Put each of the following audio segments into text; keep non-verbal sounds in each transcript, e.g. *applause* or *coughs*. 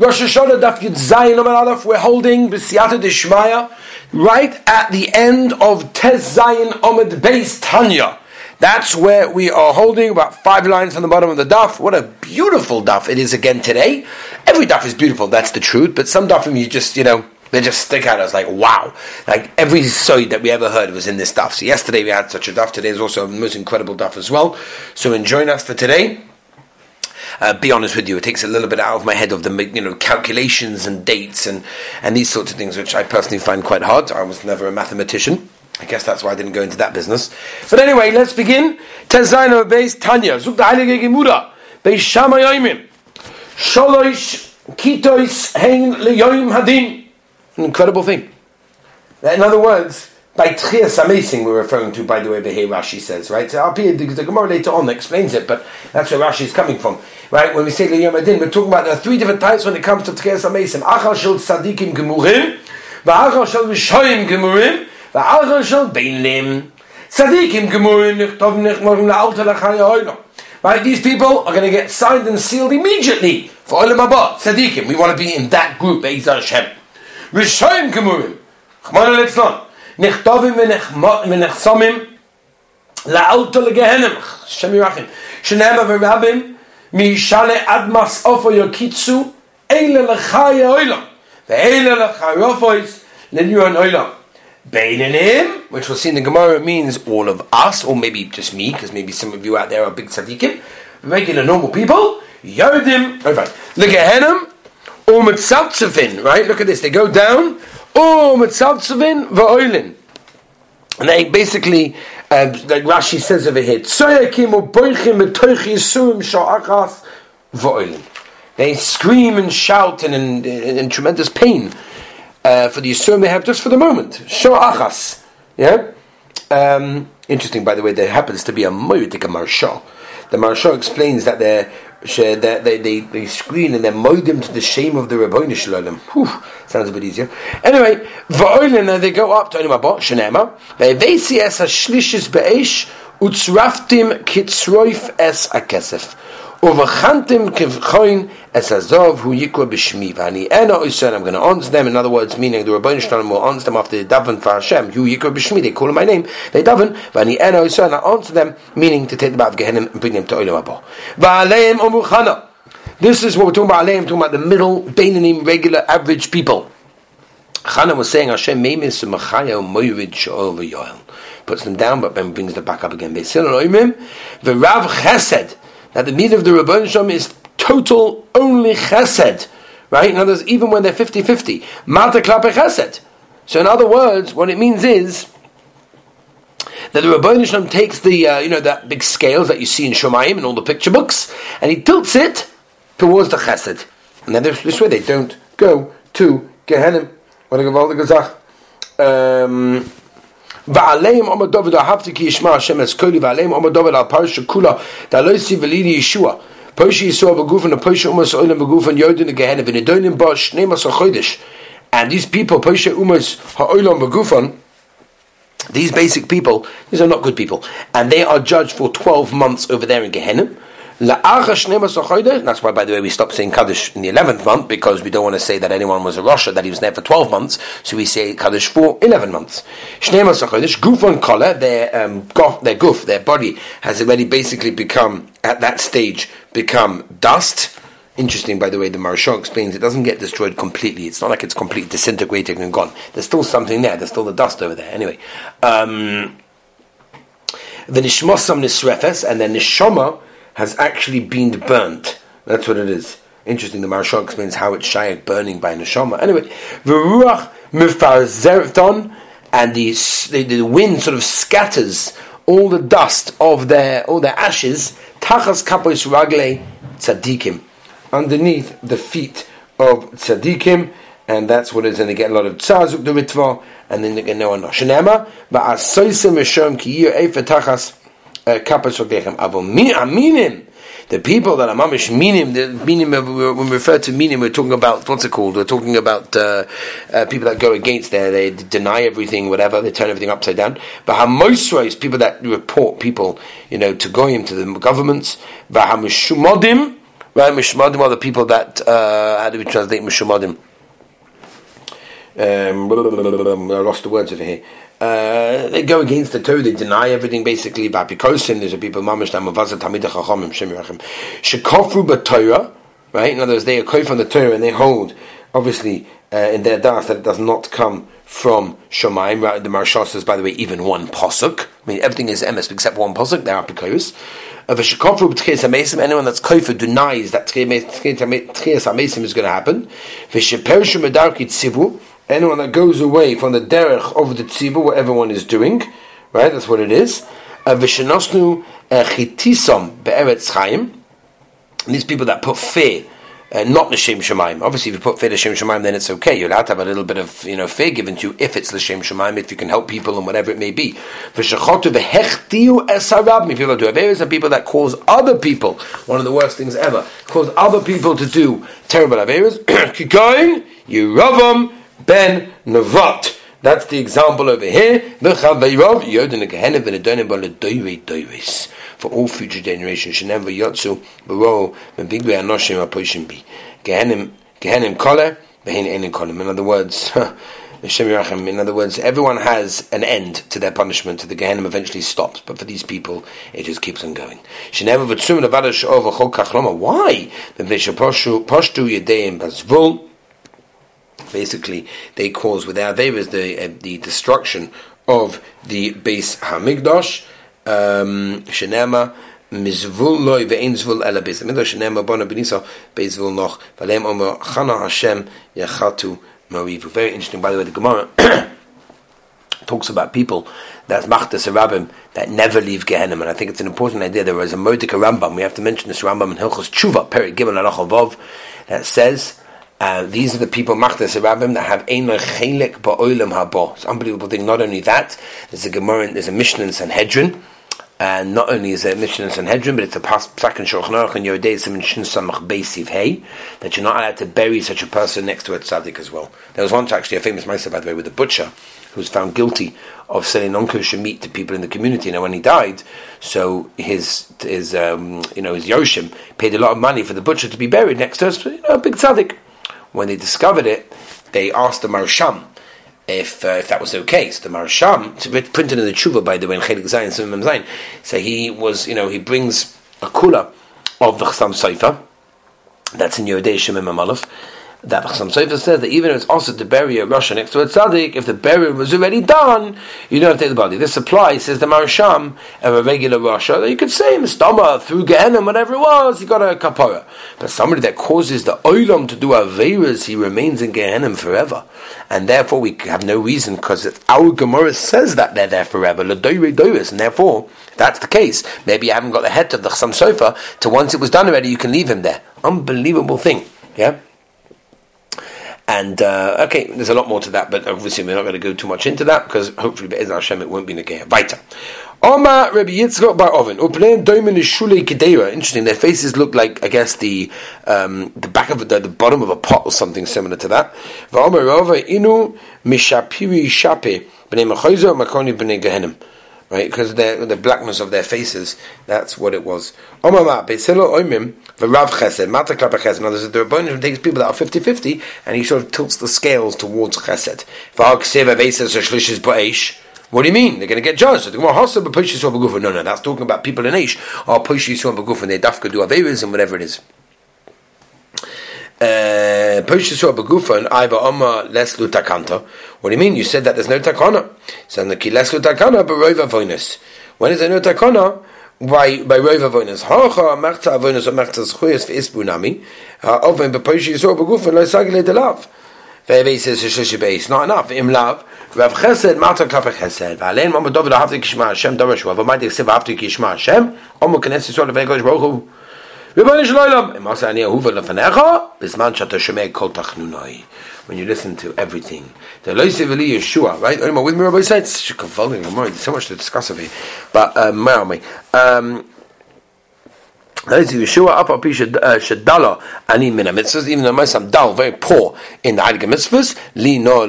Rosh Hashanah Daf Yud Zayin Aleph, we're holding B'siyata Dishmaya, right at the end of Tez Zayin Omid Beis Tanya. That's where we are holding, about five lines on the bottom of the daf. What a beautiful daf it is again today. Every daf is beautiful, that's the truth, but some dafim you just, you know, they just stick out as like, wow. Like every soy that we ever heard was in this daf. So yesterday we had such a daf, today is also a most incredible daf as well. So enjoy us for today. Uh, be honest with you, it takes a little bit out of my head of the you know calculations and dates and and these sorts of things, which I personally find quite hard. I was never a mathematician. I guess that's why I didn't go into that business. But anyway, let's begin. Tezaino base Tanya. Zuk the Heilige Gemura. Beis Shamayimim. Sholosh Kitois Hein Leyoim Hadin. An incredible thing. In other words, by Tchias Hamesim we're referring to, by the way, here Rashi says, right? So the, the Gemara later on explains it, but that's where Rashi is coming from. Right? When we say Liyom Adin, we're talking about there are three different types when it comes to Tchias Hamesim. Achal Shel Tzadikim Gemurim, V'achal Shel Rishoyim Gemurim, V'achal Shel Beinim. Tzadikim Gemurim, Nichtov Nichmorim La'alta L'chaya Oilam. Right? These people are going to get signed and sealed immediately for Olam Haba. Tzadikim. We want to be in that group, Be'ez Hashem. Rishoyim Gemurim. Chmana Litzlan. נכתובים ונחסומים לאלתו לגהנם, השם ירחם, שנאמר ורבים מישאלה עד מסעופו יקיצו, אלה לך יאוילם, ואלה לך רופויס לניון אוילם. Beinanim, which we'll see in the Gemara means all of us, or maybe just me, because maybe some of you out there are big tzaddikim, regular normal people, Yodim, oh, right, Legehenim, or Mitzavtzavin, right? Look at this, they go down, Oh, mitzavtzavin va'oilin. And they basically, uh, like Rashi says over here. They scream and shout and in, in, in tremendous pain uh, for the yisurim they have just for the moment. Sha'achas. Yeah? Um, interesting, by the way, there happens to be a moedik Maharsha. The Maharsha explains that they're they, they, they screen and they moed to the shame of the Ribono Shel Olam. Sounds a bit easier. Anyway, va'oilin, they go up to Olim Abba, Shenema, ve'evesi es ha-shlishis be'esh, utzraftim kitzroif es ha-kesef. Uvachantim kivchoin es azov hu yikwa b'shmi v'ani ena oisan I'm going to answer them. In other words meaning the Ribono Shel Olam will answer them after they daven for Hashem. Hu yikwa b'shmi they call my name they daven v'ani ena oisan I answer them meaning to take them out of Gehenna and bring them to Olam Haba. V'aleim omuchana this is what we're talking about. Aleim talking about the middle beinanim regular average people. Chana was saying Hashem meimis machaya moirid sh'ol v'yoel puts them down but then brings them back up again. Beisil oimim v'rav chesed that the need of the Ribono Shel Olam is total only chesed, right? In other words, even when they're 50-50, mata klape chesed. So in other words, what it means is that the Ribono Shel Olam takes the, uh, you know, that big scales that you see in Shomayim and all the picture books, and he tilts it towards the chesed. And then this, this way they don't go to Gehenim. What a gewaltige Sache. Um, ועליהם עומד דוד אהבתי כי ישמע השם אזכולי ועליהם עומד דוד על פרשה כולה דלא יסיב ולידי ישוע פרשה יסוע בגופן ופרשה אומס אוילם בגופן יודן לגהנם ונידונים בו 12 חודש and these people פרשה אומס האוילם בגופן these basic people, these are not good people, and they are judged for 12 months over there in Gehenna. That's why, by the way, we stopped saying Kaddish in the 11th month because we don't want to say that anyone was a rasha, that he was there for 12 months, so we say Kaddish for 11 months. Guf on collar, their, um, their goof, their body has already basically become, at that stage, become dust. Interesting, by the way, the Maharsha explains it doesn't get destroyed completely. It's not like it's completely disintegrating and gone. There's still something there. There's still the dust over there. Anyway, um, the nishmosam nisrefes and then nishoma has actually been burnt. That's what it is. Interesting, the Maharsha explains how it's shayak burning by neshama. Anyway, the ruach mifarzerton, and the, the, the wind sort of scatters all the dust of their all their ashes tachas kapos ragle tzadikim underneath the feet of tzadikim and that's what it is and they get a lot of tzazuk the ritva and then they get no one shenema but as soisim mishom ki yir efer kapas ogechem. Avo aminim, the people that are mamish minim, the minim, when we refer to minim, we're talking about, what's it called? We're talking about uh, uh, people that go against there, they deny everything, whatever, they turn everything upside down. But hamoisros, people that report people, you know, to goyim, to the governments, vahamushumodim, Right, Mishmadim are the people that, uh, how do we translate Mishmadim? Um, I lost the words over here. Uh, they go against the Torah, they deny everything basically Bikosin. There's a people, Mamash Namavaza Tamid Chachamim, Shem Yerachim. Shekofru Torah, right? In other words, they are on the Torah and they hold, obviously, uh, in their das that it does not come from Shemaim. Right? The Maharsha says, by the way, even one posuk. I mean, everything is emes except one posuk. They are apikoris. Of a shekofru b'tchias hamesim, anyone that's koifer denies that tchias hamesim is going to happen. V'shepershu medarki tzivu, anyone that goes away from the derech of the tzibur, what everyone is doing, right? That's what it is. V'shenosnu chitisom be'eretz chaim. These people that put fear uh, not l'shem shemaim. Obviously, if you put fear l'shem shemaim, then it's okay. You're allowed to have a little bit of you know fear given to you if it's l'shem shemaim, if you can help people and whatever it may be. V'shechotu v'hechtiu esarabmi. People that do averis and people that cause other people one of the worst things ever cause other people to do terrible averis. *coughs* Kikoin yiravam ben nevat. That's the example over here. For all future generations. Shenem v'yotzu b'ro v'bigbe anoshim aposhim bi. Gehenim gehenim kole v'hein enin kolim. In other words. *laughs* In other words, everyone has an end to their punishment. The Gehenna eventually stops, but for these people, it just keeps on going. Why? Basically, they cause with their Averas the uh, the destruction of the base Hamigdosh. Um, Shenema mizvul loy ve'in zvul ela beis hamikdash shenema bona benisa beizvul noch v'aleim omer chana Hashem yachatu marivu. Very interesting, by the way. The Gemara *coughs* talks about people that machtas rabbim that never leave Gehenna, and I think it's an important idea. There was a Mordecai Rambam. We have to mention this Rambam in Hilchos Tshuva, Peri Gimel Alach that says uh, these are the people, Machdas Rabbim, that have Ein Chelik Ba'olam Habo. It's unbelievable thing. Not only that, there's a Gemara, there's a Mishnah in Sanhedrin, and not only is there a Mishnah in Sanhedrin, but it's a Psak and Shulchan Aruch and Yodei Siman Shin Samach Beisiv Hey, that you're not allowed to bury such a person next to a tzaddik as well. There was once actually a famous Meister, by the way, with a butcher who was found guilty of selling non-kosher meat to people in the community. Now, when he died, so his his um, you know his Yoshim paid a lot of money for the butcher to be buried next to us, you know, a big tzaddik when they discovered it, they asked the Maharsham if, uh, if that was okay. So the Maharsham, it's printed in the Tshuva by the way in Chelik Zayin, Simim Zayin, so he was, you know, he brings a kula of the Chasam Sofer, that's in Yodei Shemim Amalef, that Chasam Sofer says that even if it's also to bury a rasha next to a tzaddik, if the burial was already done, you don't have to take the body. This applies, says the Maharsham, of a regular rasha, that you could say Mistama through Gehenna, whatever it was, he got a kapara. But somebody that causes the Oilam to do Averas, he remains in Gehenna forever. And therefore we have no reason, because our Gemara says that they're there forever, and therefore, if that's the case. Maybe you haven't got the head of the Chasam Sofer to once it was done already, you can leave him there. Unbelievable thing. Yeah? And uh, okay, there's a lot more to that, but obviously we're not going to go too much into that because hopefully, Be'ez Hashem, it won't be Negeya. Weiter. Oma Rabbi Yitzchak Bar Oven. Interesting. Their faces look like, I guess, the um, the back of the, the bottom of a pot or something similar to that. Inu Mishapiri Shape Makoni Gehenim right? Because the the blackness of their faces, that's what it was. Mata Klapa Chesed. Now there's a Rabbanim takes people that are 50-50 and he sort of tilts the scales towards Chesed. What do you mean? They're going to get judged. Oh, no, no, that's talking about people in Aish or Pushis Baguf and they dafka do Averis and whatever it is. Uh, Poshisua Bagufa and Iva Oma Leslu Takanta. What do you mean? You said that there's no takana. So the ki Leslu Takana, but Rova Voinus. When is there no takana? By by Rova Voinus. Hacha Machta or Machta Zchuyas for Isbunami. Oven Poshisua Bagufa Lo Sagile de Says. Not enough. Im Lav. Rav Chesed Mata Kapach Chesed. V'alein Mama David Ahavti Kishma Hashem Ahavti Kishma Hashem. Knesset Yisrael V'Egosh Baruch Hu. When you listen to everything, the Yeshua, right? With me, Rabbi said it's so much to discuss of it, but um, where we? Um, Yeshua up uh, ani mitzvahs. Even though very poor in the mitzvahs, li no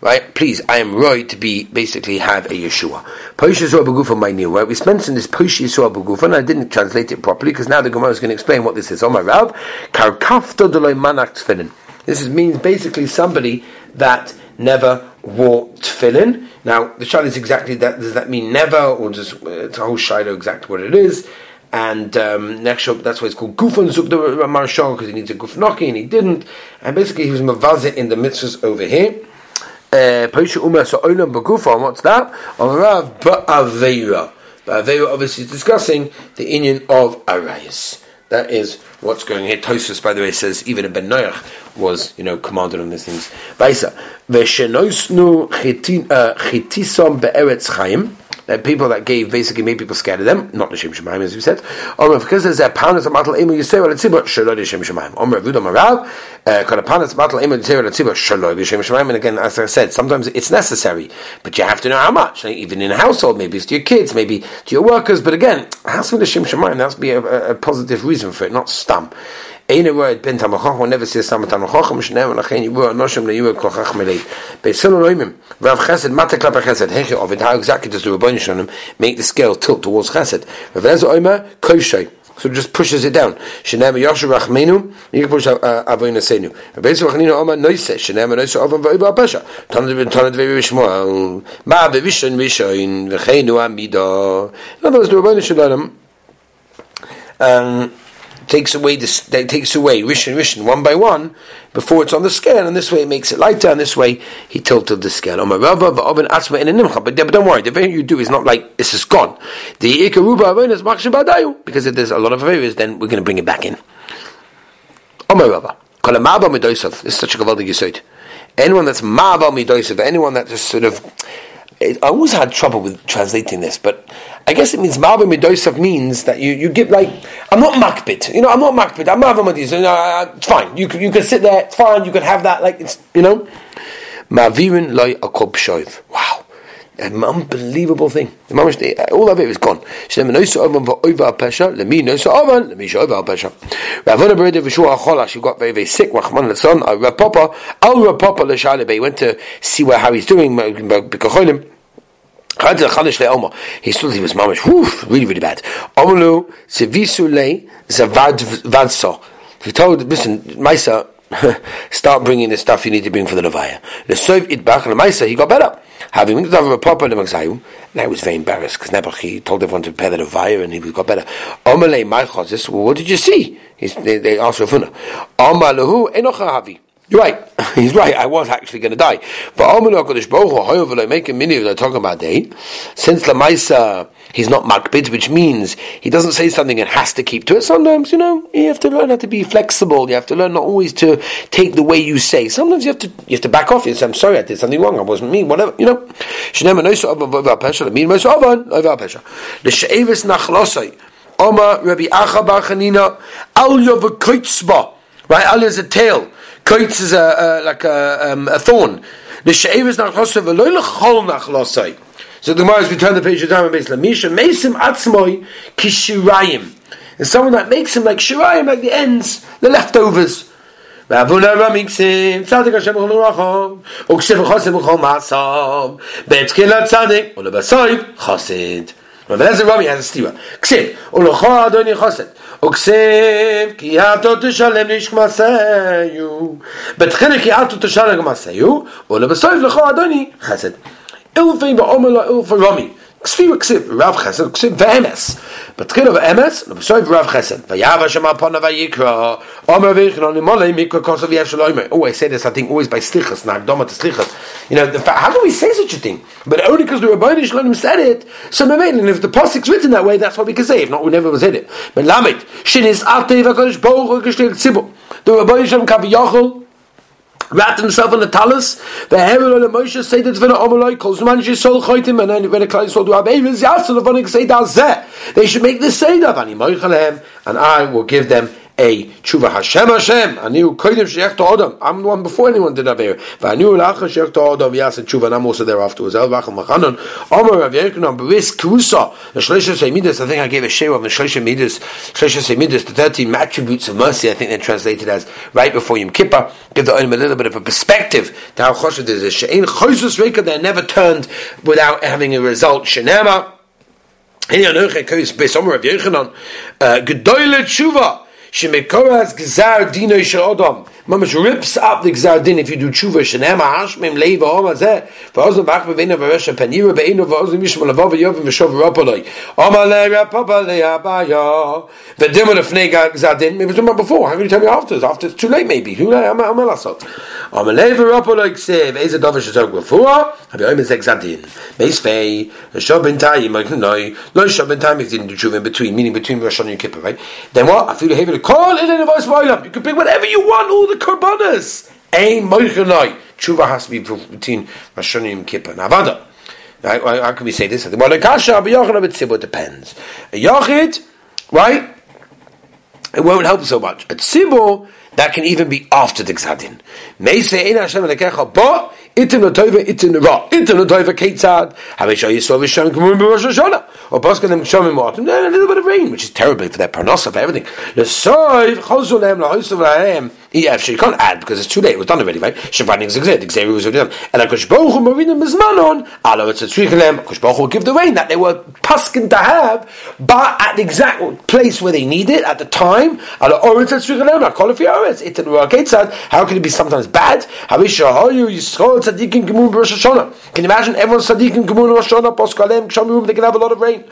Right? Please, I am right to be basically have a Yeshua. My new. Right? We mentioned this and I didn't translate it properly because now the Gemara is going to explain what this is. Oh my Rav, deloy manak tefillin. This is, means basically somebody that never wore tefillin. Now the shayla is exactly that. Does that mean never, or just uh, it's a whole shayla exactly what it is? And um, next up, that's why it's called Gufan Zuk the Marshal because he needs a Gufnaki and he didn't. And basically, he was Mavazit in the mitzvahs over here. Uh, Posha Umar so Bagufan, what's that? Amarav Ba'aveira. Ba'aveira obviously is discussing the union of Arayas. That is what's going here. Tosus, by the way, says even a Ben Noach was, you know, commanded on these things. Baisa. Veshenosnu uh, be'eretz chayim that people that gave basically made people of them, not the Shem Shemaim as we said. Omer, because there's a panas matal emu yisrael etzibur shaloi the Shem Shemaim. Omer Avuda Marav, kind of panas matal emu yisrael etzibur shaloi the Shem Shemaim. And again, as I said, sometimes it's necessary, but you have to know how much. Even in a household, maybe it's to your kids, maybe to your workers. But again, it has to be the Shem Shemaim. There has to be a, a, a positive reason for it, not stump. Eine word ben tamachach never says sam tamachach mishnem and achen yibu anoshim leyu kochach melei. Beisil roimim rav chesed mata klapa chesed heche of how exactly does the Ribono Shel Olam make the scale tilt towards chesed. Rav Lezer oimer koshay. So just pushes it down. Shenem yosher rachmenu, you can push avoyin asenu. Beisil rachninu omer noise, shenem noise ovam va'iba pesha. Tanad tanad ve'vi v'shmoel. Ma be'vishon v'shoin, v'cheinu amida. In other words, the Rabbeinu Shalom, um, takes away this that takes away rishon rishon one by one before it's on the scale, and this way it makes it lighter, and this way he tilted the scale. But don't worry, the very you do is not like this is gone. The because if there's a lot of areas, then we're going to bring it back in. This is such a gavaldig yisoid. Anyone that's ma'aval midoisav, anyone that just sort of I always had trouble with translating this, but I guess it means Ma'av Midosav means that you, you give like I'm not makbid, you know, I'm not makbid, I'm Ma'av Midosav, you know, it's fine. You you can sit there, it's fine, you can have that, like it's you know. Ma'avirin loy akob shoiv. Wow. An unbelievable thing. All of it is gone. She She got very, very sick. Rav Papa, Al Rav Papa He went to see how he's doing. He he was mamish, whew, really, really bad. Omulu, Sevisule, Zavad Vadso. He told, listen, Maisa, *laughs* start bringing the stuff you need to bring for the Levaya. The Sov Idbach, and Maisa, he got better. Having went to a proper Lemagzayu, and I was very embarrassed because Nebuch, he told everyone to prepare the Levaya and he got better. Omale Malchazis, well, what did you see? He's, they, they asked Rav Huna. Omalahu Enochahavi. You're right. *laughs* He's right. I was actually going to die. But. Since Lamaisa, he's not makbid, which means he doesn't say something and has to keep to it. Sometimes, you know, you have to learn how to be flexible. You have to learn not always to take the way you say. Sometimes you have to you have to back off. You say, I'm sorry, I did something wrong. I wasn't me. Whatever, you know. Right, Al is a tail. Koitz is a, a like a, um, a thorn. The she'evis nachlosai v'loy lechol nachlosai. So the Gemara as we turn the page to time basically Misha mesim atzmoi kishirayim. And someone that makes him like shirayim, like the ends, the leftovers. ואבונה במקסים, צדיק השם בכל רחוב, וכסף חוסד בכל מעשיו, בתקינת צדיק, ולבסויב חוסד. אבל איזה רמי has a סתירה. כסף, ולכל אדוני חוסד. וכסב כי אתו תשלם לאיש כמסהו בתחילה כי אתו תשלם כמסהו ולבסוף לכו אדוני חסד אלפי בעומר לו אלפי רומי כספי וכסב רב חסד וכסב ואמס But Batchila v'emes l'b'shoiv rav chesed v'yav Hashem apona v'yikra omer v'ichnoni molei mikra kosov yesheloimer. Oh, I say this I think always by slichas Not doma to slichas. You know, the fact, how do we say such a thing? But only because the Ribono Shel Olam said it. So maybe and if the pasuk's written that way, that's what we can say. If not, we never was in it. But lamet shinis atei v'kadosh boruch gestil tzibur. The Ribono Shel Olam kaviyachol wrapped himself in the talus. The Herod and Moshe say that the Omaloi, calls man Yisrael choitim, and then when the Klai Yisrael do Abevis, the Vonik say that Zeh. They should make this say that, and I will give them a tshuva Hashem Hashem. I knew kodim sheyach to Adam. I'm the one before anyone did Aver. Knew lacha sheyach to Adam. Yes, and tshuva. I'm also there afterwards. El vachal machanon. Omer Rav Yechanan beris krusa. The shleisha semidas. I think I gave a share of the shleisha midas. Shleisha semidas. The thirteen attributes of mercy. I think they're translated as right before Yom Kippur. Give the olim a little bit of a perspective to how choshed is. She'ein chosus reka. They're never turned without having a result. Shenema. Hini anoche besomer Rav Yechanan. Uh, Gedoyle tshuva. שמקורס גזר דינו של אודום. Mamash rips up the gzar din if you do tshuva shenem hashmim leiva hom hazeh v'ozim bach bevena v'resha panira be'enu v'ozim yishma lavav v'yov v'shov v'ropoloi Oma le rapapa le abaya v'dim on afnei gzar din maybe it's before how can you tell me after? After it's too late maybe. Who knows? I'm I'm lasot Oma le v'ropoloi ksev eze dover shazog before have you omen gzar meis fei shov b'ntayim no shov b'ntayim if you didn't do tshuva in between meaning between Rosh Hashanah and Kippur right? Then what? I feel you have to call it in a voice of you can pick whatever you want all the the korbanos. Ein moichenoi. Tshuva has to be between and Kippur. Now, Vada. How can we say this? Well, the kasha Tzibur depends. A Yochid, right? It won't help so much. A Tzibur, that can even be after the Gzadin. Meise ein Hashem lekecha bo, itin l'toiva, itin ra, itin l'toiva ketzad, havish ha-yisrael v'shem k'mum b'rosh Hashanah, or poskan them k'shomim autumn, a little bit of rain, which is terrible for their parnasa, for everything. L'soiv, chosu lehem, l'hoysu v'lahem, yeah, actually, you can't add because it's too late. It was done already, right? Is exit. Xavier was already done. And Akush Baruch Marinim Mizmanon, Allah tzrichelem. Akush Baruch will give the rain that they were paskin to have, but at the exact place where they need it at the time. Allah Oritz tzrichelem. I call it for Oritz. It's in Ruaketzad. How can it be sometimes bad? Havisha Hayu Yisrael Tzadikim Gemun Rosh Hashanah. Can you imagine everyone Tzadikim Gemun Rosh Hashanah Poskalem Kshamim? They can have a lot of rain.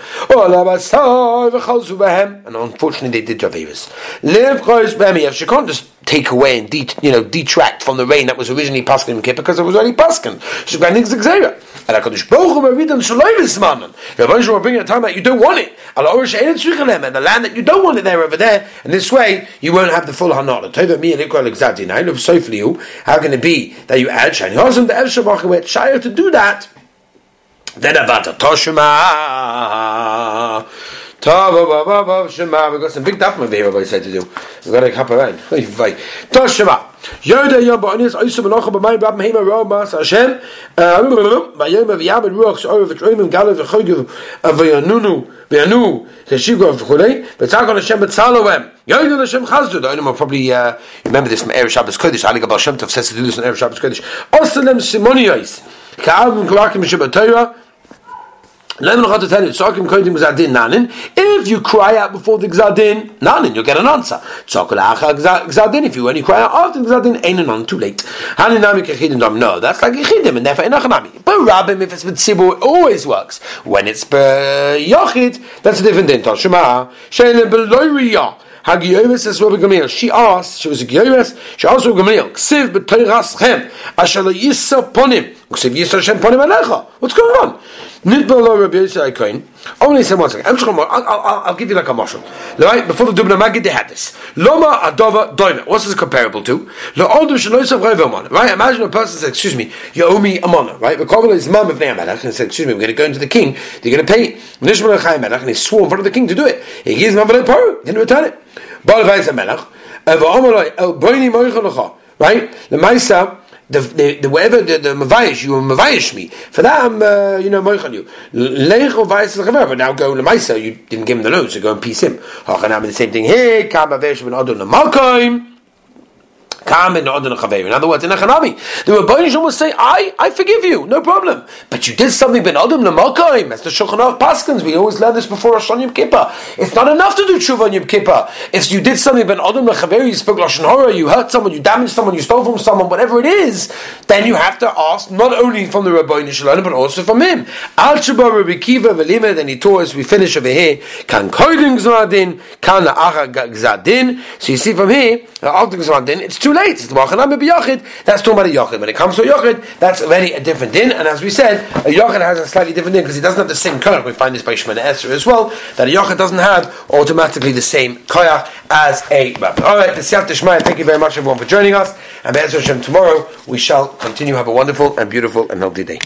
And unfortunately, they did Javiris. Live Chayis Bemi. She can't just take away and de- you know detract from the rain that was originally paskin in Kippur because it was already paskin. Shuganding zigzera. And Hakadosh Baruch Hu Maridan Shaloim Ismanan. The Rebbeinu will bring a time that you don't want it. And the land that you don't want it there over there. And this way you won't have the full hanah. Tova mi and Ikra Alexadi. Now, how can it be that you add shani hosim the Evshah Bachawet Shire to do that? Then Avata Toshima. Shema. We've got some big dafma here, I said to do. We've got to hop around. *laughs* Tosh Shema. Yoda Yom Ba'anis Oisa Melocha B'mayim Rab Mehima Ro Mas Hashem Vayom V'yam and Ruach Sh'or V'troim Galev V'chogiv V'yanunu V'yanu V'shigo V'chulei V'tzakon Hashem B'tzalohem Yoda Hashem Chazdu The Onim will probably uh, remember this from Erev Shabbos Kodesh Ali Gabal Shem Tov says to do this in Erev Shabbos Kodesh Osalem Simoniyos Ka'avim K'lakim Shabbat Torah if you cry out before the gzadin, nanin, you'll get an answer. If you only cry out after the gzadin, ain't an too late. No, that's like yichidim, and therefore enachanami. But rabbim, if it's with sibur, it always works. When it's yochid, that's a different thing. Shema, she'elim beloyriyah. Hagiyomis is Rabbi Gamliel. She asked, she was a Giyomis, she asked Rabbi Gamliel, Ksiv b'toiraschem, asher lo yisa ponim, Ksiv yisa Hashem ponim alecha. What's going on? Only say one second. I'll, I'll, I'll give you like a marshal. Right? Before the Dubno Maggid, they had this. Loma Adova Doime. What's this comparable to? Right? Imagine a person says, excuse me, you owe me a mana. Right? The Kovel is mom of Neamelech and said, excuse me, I'm going to go into the king. They're going to pay Nishman Chaim and he swore in front of the king to do it. He gives him a Paru. Didn't return it. Right? The Maisa the the, the whatever the, the mavayish you mavayish me for that I'm uh, you know moichan you leich or vayis but now go to Maisa you didn't give him the loan so go and piece him. Hachanam the same thing here. Kam avesh ben adon malkoim. In other words, in Echanami, the Rabbi will say, I, I forgive you, no problem. But you did something ben Adam Lamakayim. That's the Aruch Paskins. We always learn this before Rosh Yom Kippur. It's not enough to do tshuva on Yom Kippur. If you did something ben Adam Lachaver, you spoke Lashon Hora, you hurt someone, you damaged someone, you stole from someone, whatever it is, then you have to ask not only from the Ribono Shel Olam, but also from him. Al Shabbat Rabbi Kiva Velimed, and he taught us, we finish over here, Kan Koidim Gzadin, Kan La'acha Gzadin. So you see from here, it's too late. It's Machanam Yachid. That's talking about a Yachid. When it comes to a Yachid, that's already a different din. And as we said, a Yachid has a slightly different din because he doesn't have the same koyach. We find this by Shemana Esther as well. That a Yachid doesn't have automatically the same koyach as a Rab. All right, the Siyat Shmaya. Thank you very much, everyone, for joining us. And Be'ez Hashem, tomorrow we shall continue. Have a wonderful and beautiful and healthy day.